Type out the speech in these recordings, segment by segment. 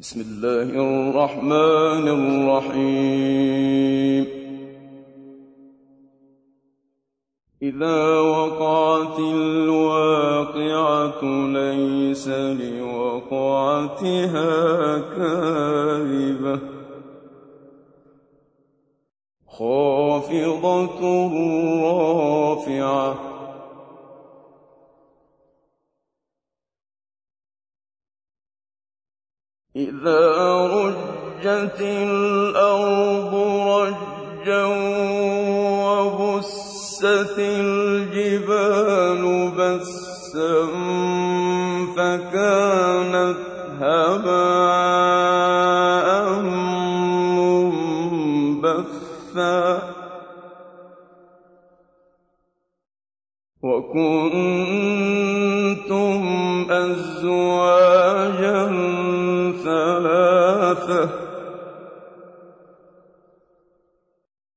بسم الله الرحمن الرحيم. إذا وقعت الواقعة ليس لوقعتها كاذبة. خافضة رافعة إذا رجت الأرض رجا وبست الجبال بسا فكانت منبثا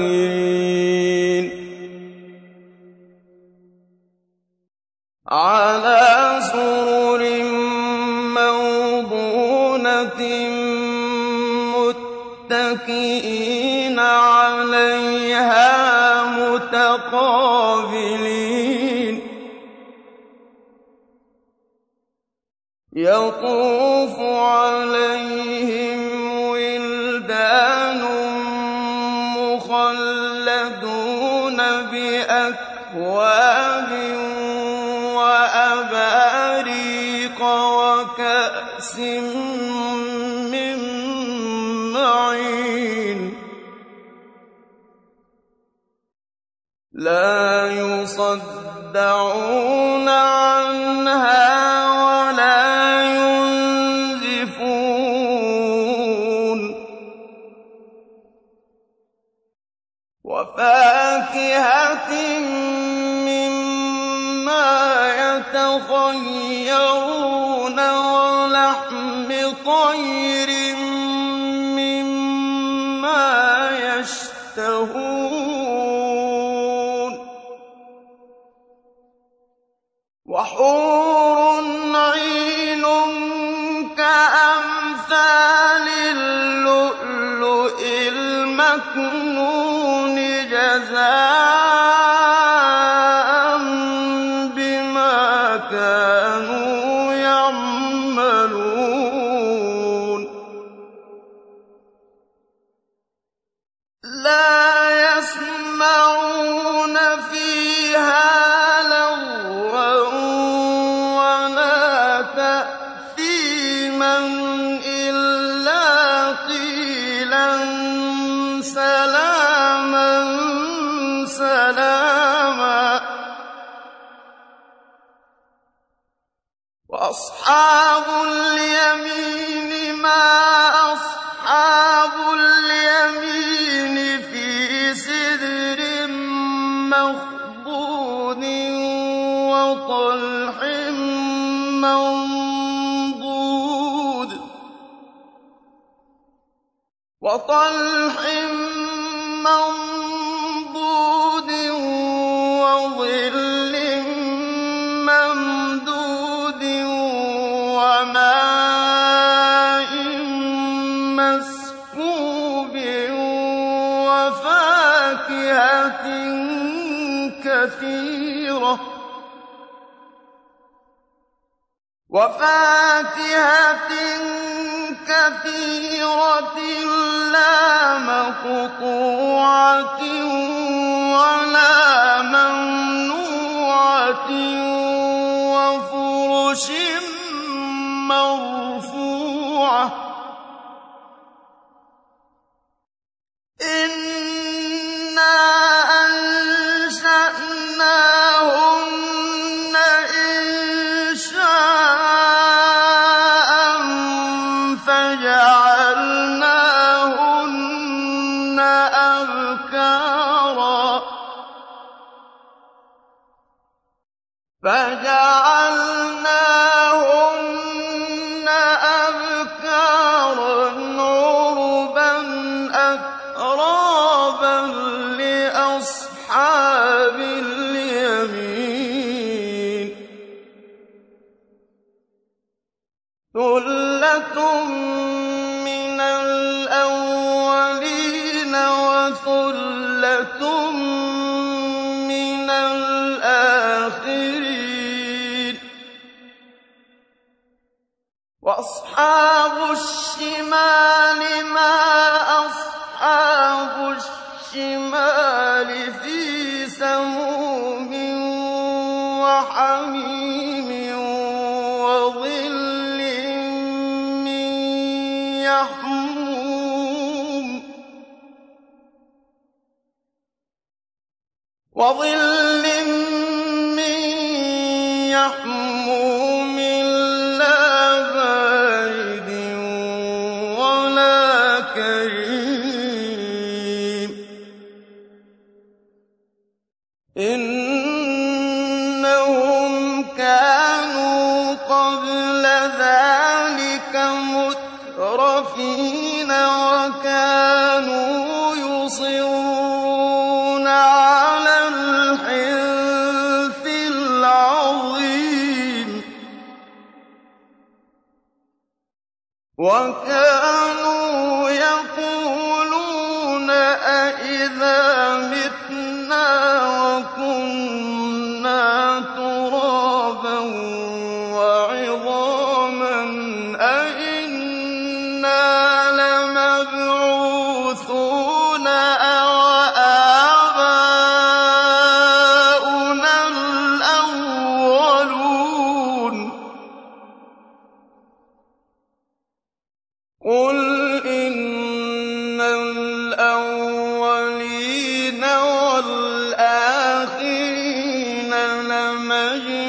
الآخرين على سرر موضونة متكئين عليها متقابلين. يطوف بأكواب وأباريق وكأس من معين. لا يصدعون عنها ولا ينزفون. وفاكهة يتخيرون ولحم طير مما يشتهون وحور أصحاب اليمين في سدر وطلح منضود مسكوب وفاكهة كثيرة. وفاكهة كثيرة لا مقطوعة ولا ممنوعة وفرش مرفوعة. أَتْرَابًا لِّأَصْحَابِ الْيَمِينِ. ثُلَّةٌ مِّنَ الْأَوَّلِينَ وَثُلَّةٌ مِّنَ الْآخِرِينَ. وَأَصْحَابُ الشِّمَالِ الشِّمَالِ فِي سَمُومٍ وَحَمِيمٍ. إِنَّهُمْ كَانُوا قَبْلَ ذَٰلِكَ مُتْرَفِينَ وَكَانُوا يُصِرُّونَ عَلَى الْحِنثِ الْعَظِيمِ. وَكَانُوا لَمَجْمُوعُونَ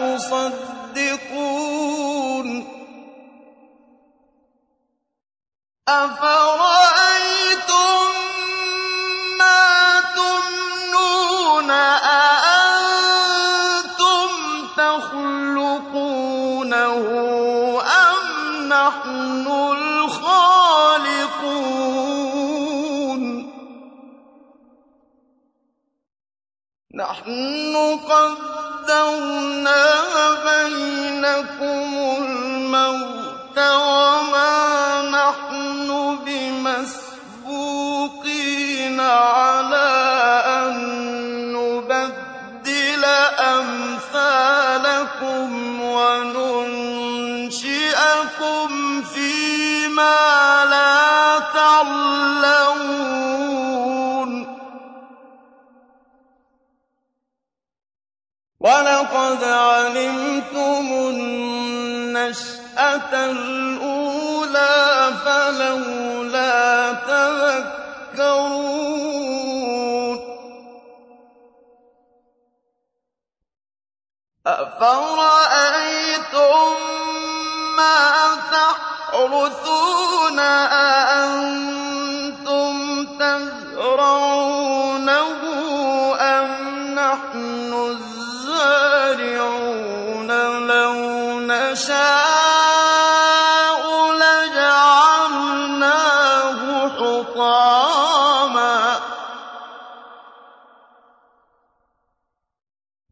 تُصَدِّقُونَ أَفَرَأَيْتُم بَيْنَكُمُ الْمَوْتَ وَلَقَدْ عَلِمْتُمُ النَّشْأَةَ الْأُولَىٰ فَلَوْلَا تَذَكَّرُونَ. أَفَرَأَيْتُم مَّا تَحْرُثُونَ أَأَنتُمْ تَزْرَعُونَهُ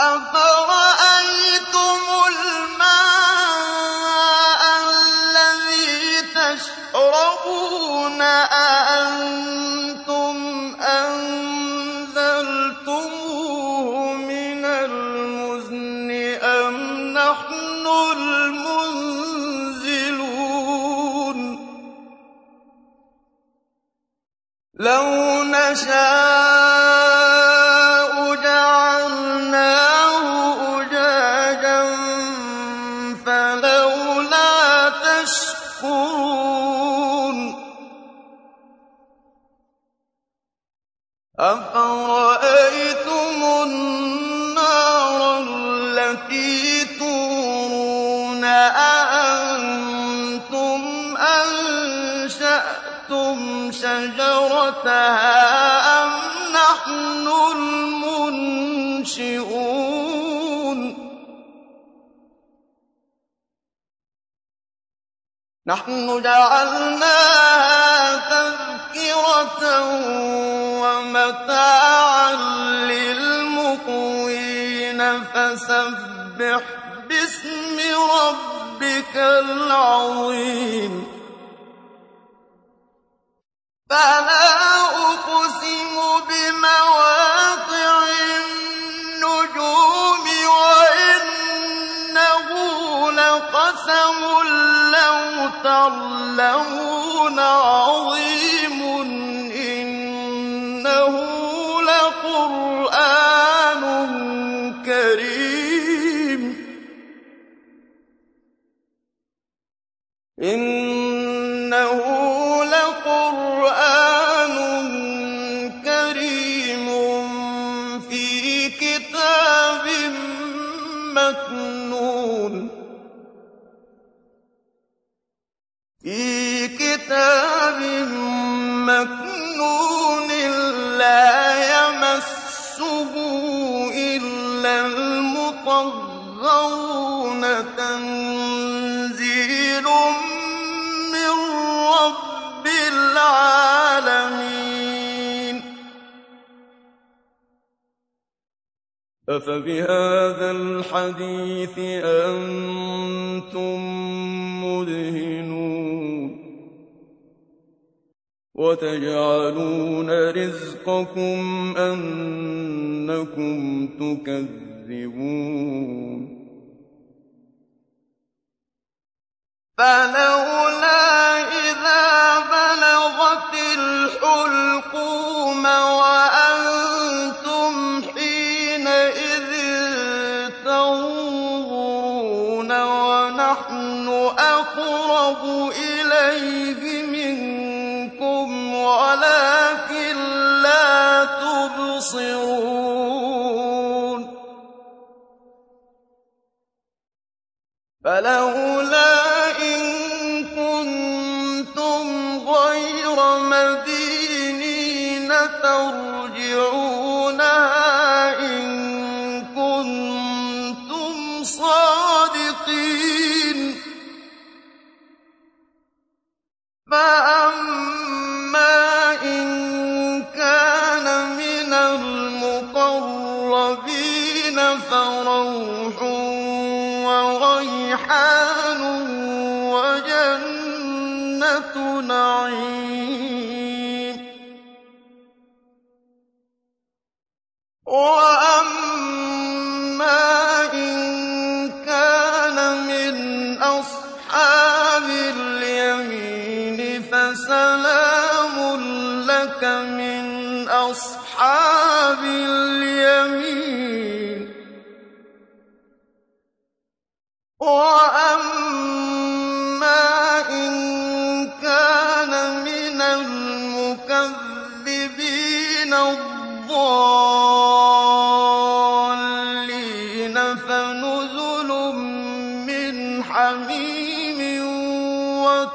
أَفَرَأَيْتُمُ الْمَاءَ الَّذِي تَشْرَبُونَ؟ أَأَنتُمْ مِنَ الْمُزْنِ أَمْ نَحْنُ أَأَنتُمْ أَنشَأْتُمْ شَجَرَتَهَا أَمْ نَحْنُ الْمُنشِئُونَ؟ نَحْنُ جَعَلْنَاهَا تَذْكِرَةً وَمَتَاعًا لِّلْمُقْوِينَ فَسَبِّحْ بِاسْمِ رَبِّكَ الْعَظِيمِ. فَلَا كَرِيمٌ فِي كِتَابٍ مَّكْنُونٍ لَّا يَمَسُّهُ إِلَّا الْمُطَهَّرُونَ. أَفَبِهَٰذَا الْحَدِيثِ أَنتُم مُّدْهِنُونَ وَتَجْعَلُونَ رِزْقَكُمْ أَنَّكُمْ تُكَذِّبُونَ فَلَوْلَا إِذَا تَرْجِعُونَهَا وأما إن كان من أصحاب اليمين فسلام لك من أصحاب اليمين وأما إن كان من المكذبين الضالين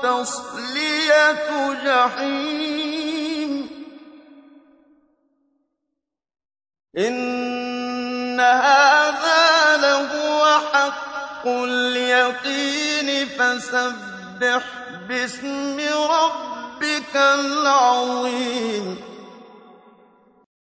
وَتَصْلِيَةُ جَحِيمٍ. إِنَّ هَٰذَا لَهُوَ حَقُّ الْيَقِينِ فَسَبِّحْ بِاسْمِ رَبِّكَ الْعَظِيمِ.